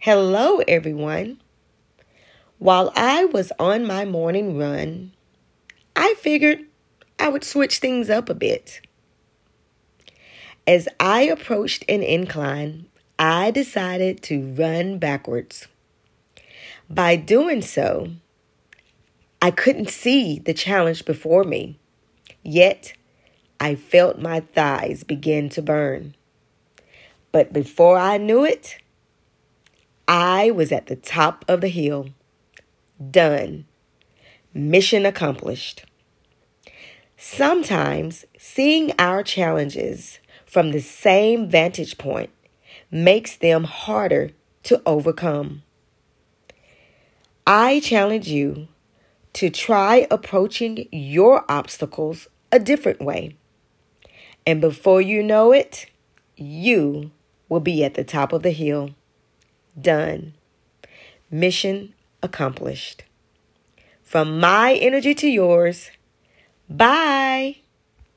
Hello, everyone. While I was on my morning run, I figured I would switch things up a bit. As I approached an incline, I decided to run backwards. By doing so, I couldn't see the challenge before me, yet I felt my thighs begin to burn. But before I knew it, I was at the top of the hill. Done. Mission accomplished. Sometimes seeing our challenges from the same vantage point makes them harder to overcome. I challenge you to try approaching your obstacles a different way. And before you know it, you will be at the top of the hill. Done. Mission accomplished. From my energy to yours, bye.